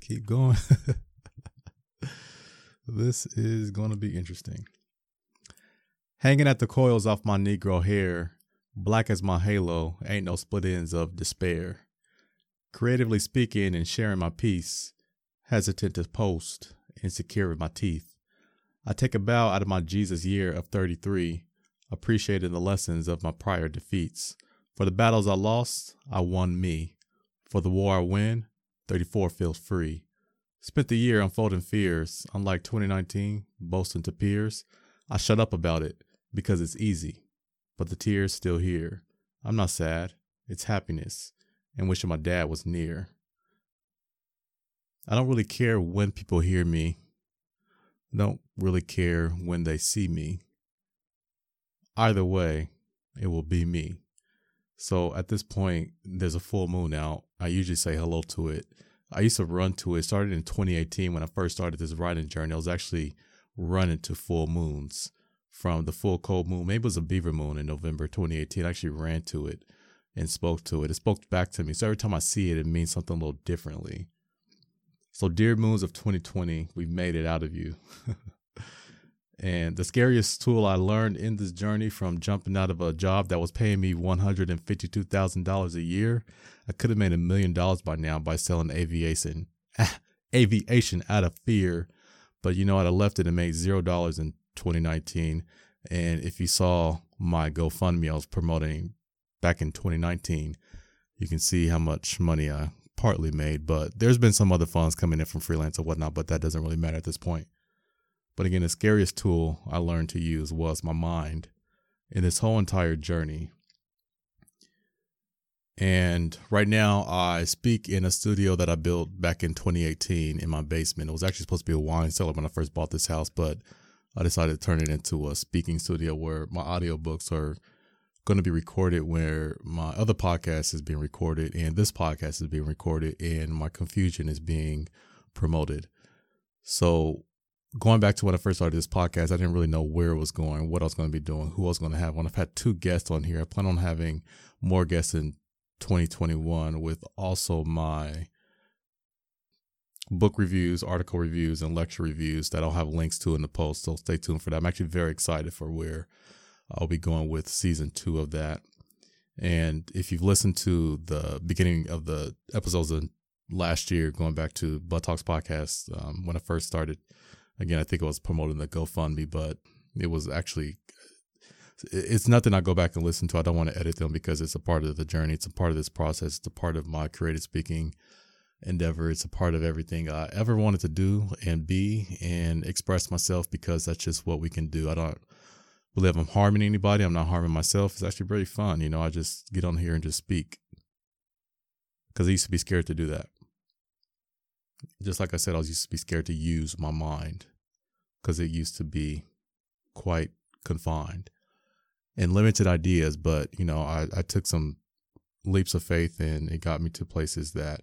Keep going. this is going to be interesting. Hanging at the coils off my Negro hair, black as my halo, ain't no split ends of despair. Creatively speaking and sharing my piece, hesitant to post, insecure with my teeth. I take a bow out of my Jesus year of 33, appreciating the lessons of my prior defeats. For the battles I lost, I won me. For the war I win, 34 feels free. Spent the year unfolding fears, unlike 2019, boasting to peers. I shut up about it because it's easy, but the tears still here. I'm not sad, it's happiness and wishing my dad was near. I don't really care when people hear me. I don't really care when they see me. Either way, it will be me. So at this point, there's a full moon out. I usually say hello to it. I used to run to it. Started in 2018 when I first started this writing journey. I was actually running to full moons from the full cold moon. Maybe it was a beaver moon in November 2018. I actually ran to it and spoke to it. It spoke back to me. So every time I see it, it means something a little differently. So, dear moons of 2020, we've made it out of you. and the scariest tool I learned in this journey from jumping out of a job that was paying me $152,000 a year, I could have made a million dollars by now by selling aviation, aviation out of fear. But you know what? I left it and made zero dollars in 2019. And if you saw my GoFundMe, I was promoting back in 2019, you can see how much money I partly made. But there's been some other funds coming in from freelance or whatnot, but that doesn't really matter at this point. But again, the scariest tool I learned to use was my mind in this whole entire journey. And right now, I speak in a studio that I built back in 2018 in my basement. It was actually supposed to be a wine cellar when I first bought this house, but I decided to turn it into a speaking studio where my audiobooks are going to be recorded where my other podcast is being recorded and this podcast is being recorded and my confusion is being promoted. So going back to when I first started this podcast, I didn't really know where it was going, what I was going to be doing, who I was going to have. When I've had two guests on here, I plan on having more guests in 2021 with also my book reviews, article reviews, and lecture reviews that I'll have links to in the post. So stay tuned for that. I'm actually very excited for where I'll be going with season two of that. And if you've listened to the beginning of the episodes of last year, going back to Butt Talks podcast, um, when I first started, again, I think I was promoting the GoFundMe, but it was actually, it's nothing I go back and listen to. I don't want to edit them because it's a part of the journey. It's a part of this process. It's a part of my creative speaking endeavor. It's a part of everything I ever wanted to do and be and express myself because that's just what we can do. I don't, believe I'm harming anybody. I'm not harming myself. It's actually very fun. You know, I just get on here and just speak because I used to be scared to do that. Just like I said, I was used to be scared to use my mind because it used to be quite confined and limited ideas. But, you know, I, I took some leaps of faith and it got me to places that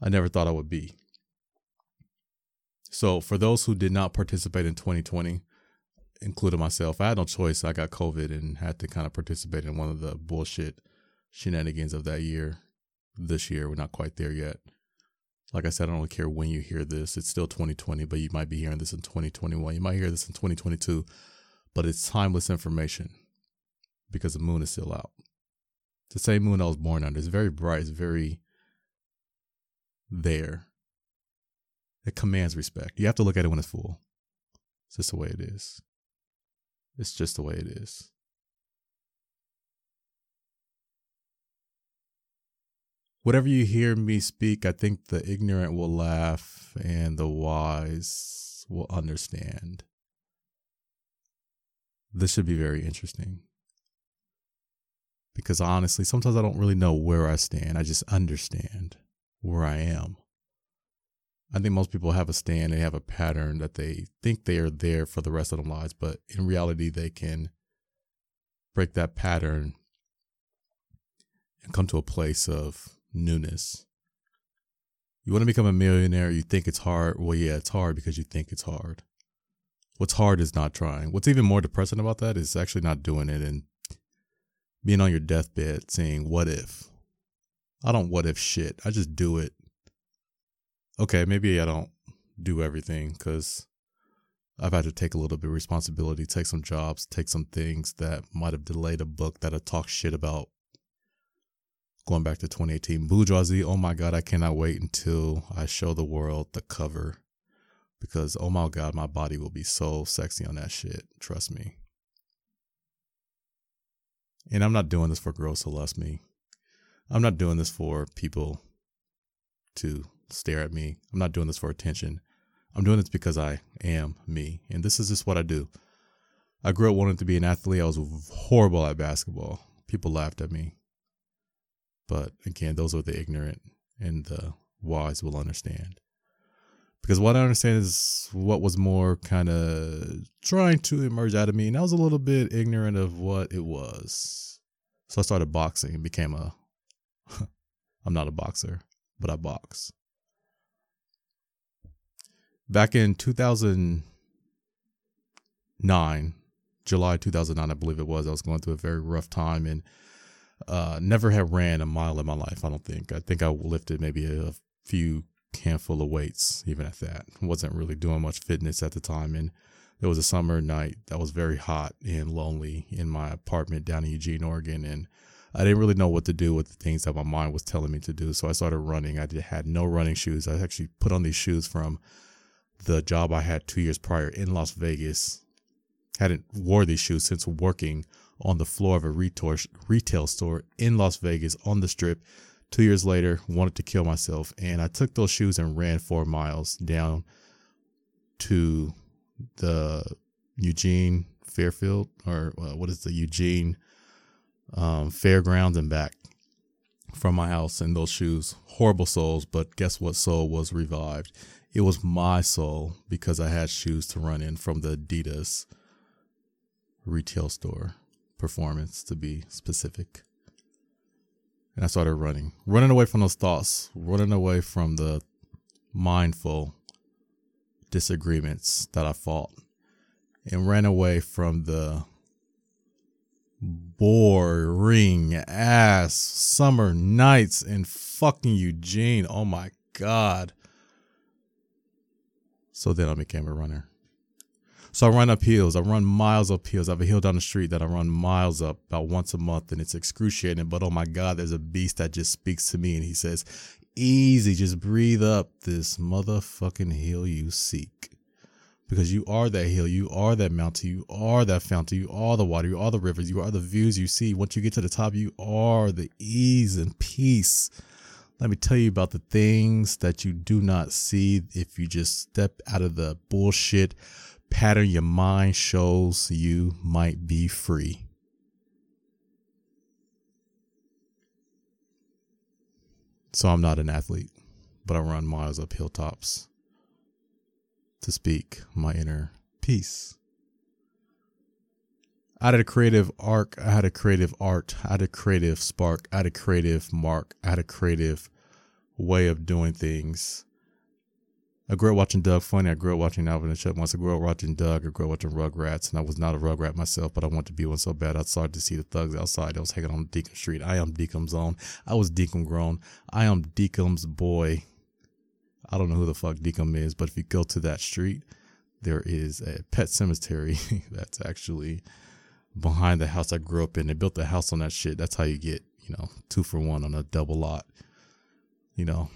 I never thought I would be. So, for those who did not participate in 2020, including myself. I had no choice. I got COVID and had to kind of participate in one of the bullshit shenanigans of that year. This year, we're not quite there yet. Like I said, I don't care when you hear this. It's still 2020, but you might be hearing this in 2021. You might hear this in 2022, but it's timeless information because the moon is still out. The same moon I was born under. It's very bright. It's very there. It commands respect. You have to look at it when it's full. It's just the way it is. It's just the way it is. Whatever you hear me speak, I think the ignorant will laugh and the wise will understand. This should be very interesting. Because honestly, sometimes I don't really know where I stand. I just understand where I am. I think most people have a stand, they have a pattern that they think they are there for the rest of their lives, but in reality, they can break that pattern and come to a place of newness. You want to become a millionaire, you think it's hard. Well, yeah, it's hard because you think it's hard. What's hard is not trying. What's even more depressing about that is actually not doing it and being on your deathbed saying, What if? I don't what if shit. I just do it okay, maybe I don't do everything because I've had to take a little bit of responsibility, take some jobs, take some things that might have delayed a book that I talk shit about. Going back to 2018, Bourgeoisie. Oh my God, I cannot wait until I show the world the cover because oh my God, my body will be so sexy on that shit. Trust me. And I'm not doing this for girls to lust me. I'm not doing this for people to stare at me. I'm not doing this for attention. I'm doing this because I am me. And this is just what I do. I grew up wanting to be an athlete. I was horrible at basketball. People laughed at me. But again, those are the ignorant and the wise will understand. Because what I understand is what was more kind of trying to emerge out of me. And I was a little bit ignorant of what it was. So I started boxing and became a. I'm not a boxer, but I box back in 2009, July 2009, I believe it was, I was going through a very rough time and uh, never had ran a mile in my life. I don't think. I think I lifted maybe a few handful of weights, even at that. wasn't really doing much fitness at the time, and there was a summer night that was very hot and lonely in my apartment down in Eugene, Oregon, and I didn't really know what to do with the things that my mind was telling me to do. So I started running. I had no running shoes. I actually put on these shoes from the job I had two years prior in Las Vegas. Hadn't wore these shoes since working on the floor of a retail store in Las Vegas on the strip. Two years later, wanted to kill myself, and I took those shoes and ran four miles down to the Eugene Fairfield, or uh, what is the Eugene um, Fairgrounds and back from my house in those shoes. Horrible soles, but guess what? Soul was revived it was my soul because I had shoes to run in from the Adidas retail store performance to be specific. And I started running, running away from those thoughts, running away from the mindful disagreements that I fought, and ran away from the boring ass summer nights in fucking Eugene. Oh my God. So then I became a runner. So I run up hills. I run miles up hills. I have a hill down the street that I run miles up about once a month, and it's excruciating. But oh my God, there's a beast that just speaks to me, and he says, "Easy, just breathe up this motherfucking hill you seek." Because you are that hill, you are that mountain, you are that fountain, you are the water, you are the rivers, you are the views you see. Once you get to the top, you are the ease and peace let me tell you about the things that you do not see if you just step out of the bullshit pattern your mind shows you might be free. So I'm not an athlete, but I run miles up hilltops to speak my inner peace. I had a creative arc. I had a creative art. I had a creative spark. I had a creative mark. I had a creative way of doing things. I grew up watching Doug Funnie. I grew up watching Alvin and Chipmunks. I grew up watching Doug. I grew up watching Rugrats, and I was not a Rugrat myself, but I wanted to be one so bad. I started to see the thugs outside. I was hanging on Deacon Street. I am Deacon's own. I was Deacon grown. I am Deacon's boy. I don't know who the fuck Deacon is, but if you go to that street, there is a pet cemetery that's actually behind the house I grew up in. They built the house on that shit. That's how you get, you know, two for one on a double lot you know.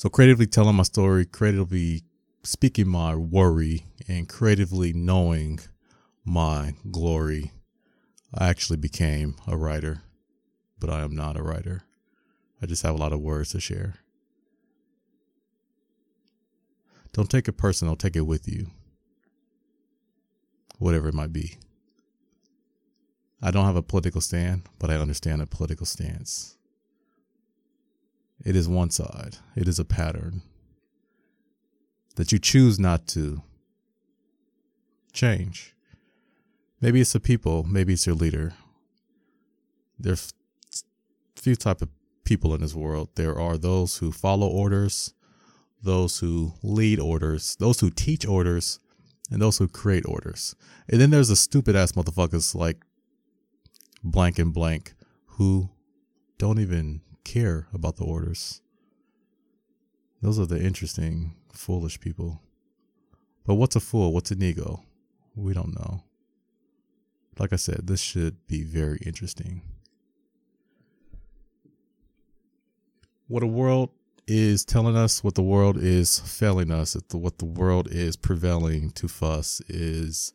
So creatively telling my story, creatively speaking my worry, and creatively knowing my glory, I actually became a writer, but I am not a writer. I just have a lot of words to share. Don't take it personal, take it with you. Whatever it might be. I don't have a political stand, but I understand a political stance. It is one side, it is a pattern that you choose not to change. Maybe it's the people, maybe it's your leader. There's few type of people in this world. There are those who follow orders, those who lead orders, those who teach orders, and those who create orders. And then there's the stupid ass motherfuckers like blank and blank who don't even care about the orders. Those are the interesting, foolish people. But what's a fool? What's an ego? We don't know. Like I said, this should be very interesting. What the world is telling us, what the world is failing us, what the world is prevailing to fuss is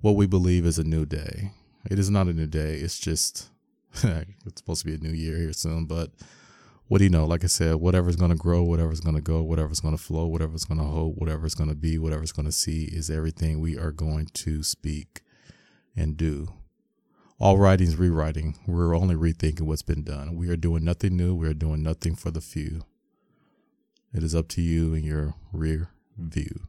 what we believe is a new day. It is not a new day. It's just, it's supposed to be a new year here soon, but what do you know? Like I said, whatever's going to grow, whatever's going to go, whatever's going to flow, whatever's going to hold, whatever's going to be, whatever's going to see is everything we are going to speak and do. All writing's rewriting. We're only rethinking what's been done. We are doing nothing new. We are doing nothing for the few. It is up to you and your rear view.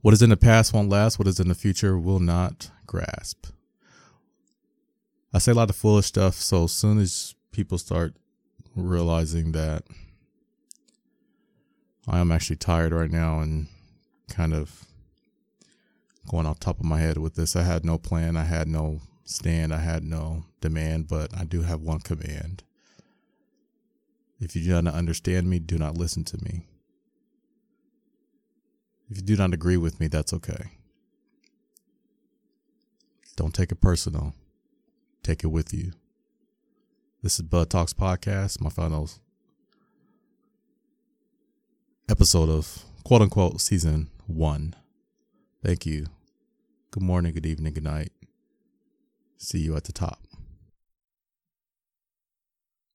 What is in the past won't last. What is in the future will not grasp. I say a lot of foolish stuff. So as soon as people start realizing that I am actually tired right now and kind of going off top of my head with this. I had no plan, I had no stand, I had no demand, but I do have one command. If you do not understand me, do not listen to me. If you do not agree with me, that's okay. Don't take it personal. Take it with you. This is Bud Talks Podcast, my final episode of quote unquote season one. Thank you. Good morning, good evening, good night. See you at the top.